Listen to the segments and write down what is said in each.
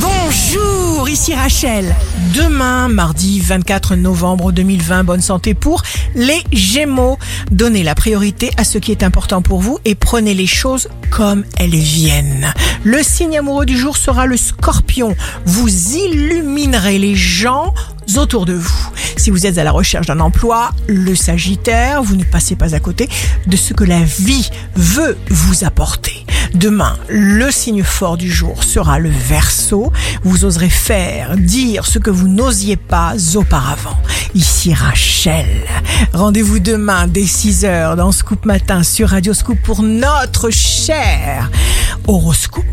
Bonjour, ici Rachel. Demain, mardi 24 novembre 2020, bonne santé pour les Gémeaux. Donnez la priorité à ce qui est important pour vous et prenez les choses comme elles viennent. Le signe amoureux du jour sera le Scorpion. Vous illuminerez les gens autour de vous. Si vous êtes à la recherche d'un emploi, le Sagittaire, vous ne passez pas à côté de ce que la vie veut vous apporter. Demain, le signe fort du jour sera le Verseau. Vous oserez faire, dire ce que vous n'osiez pas auparavant. Ici Rachel. Rendez-vous demain dès 6h dans Scoop Matin sur Radio Scoop pour notre cher horoscope.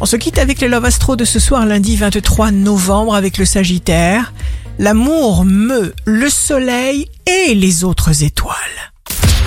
On se quitte avec le Love Astro de ce soir lundi 23 novembre avec le Sagittaire. L'amour meut le soleil et les autres étoiles.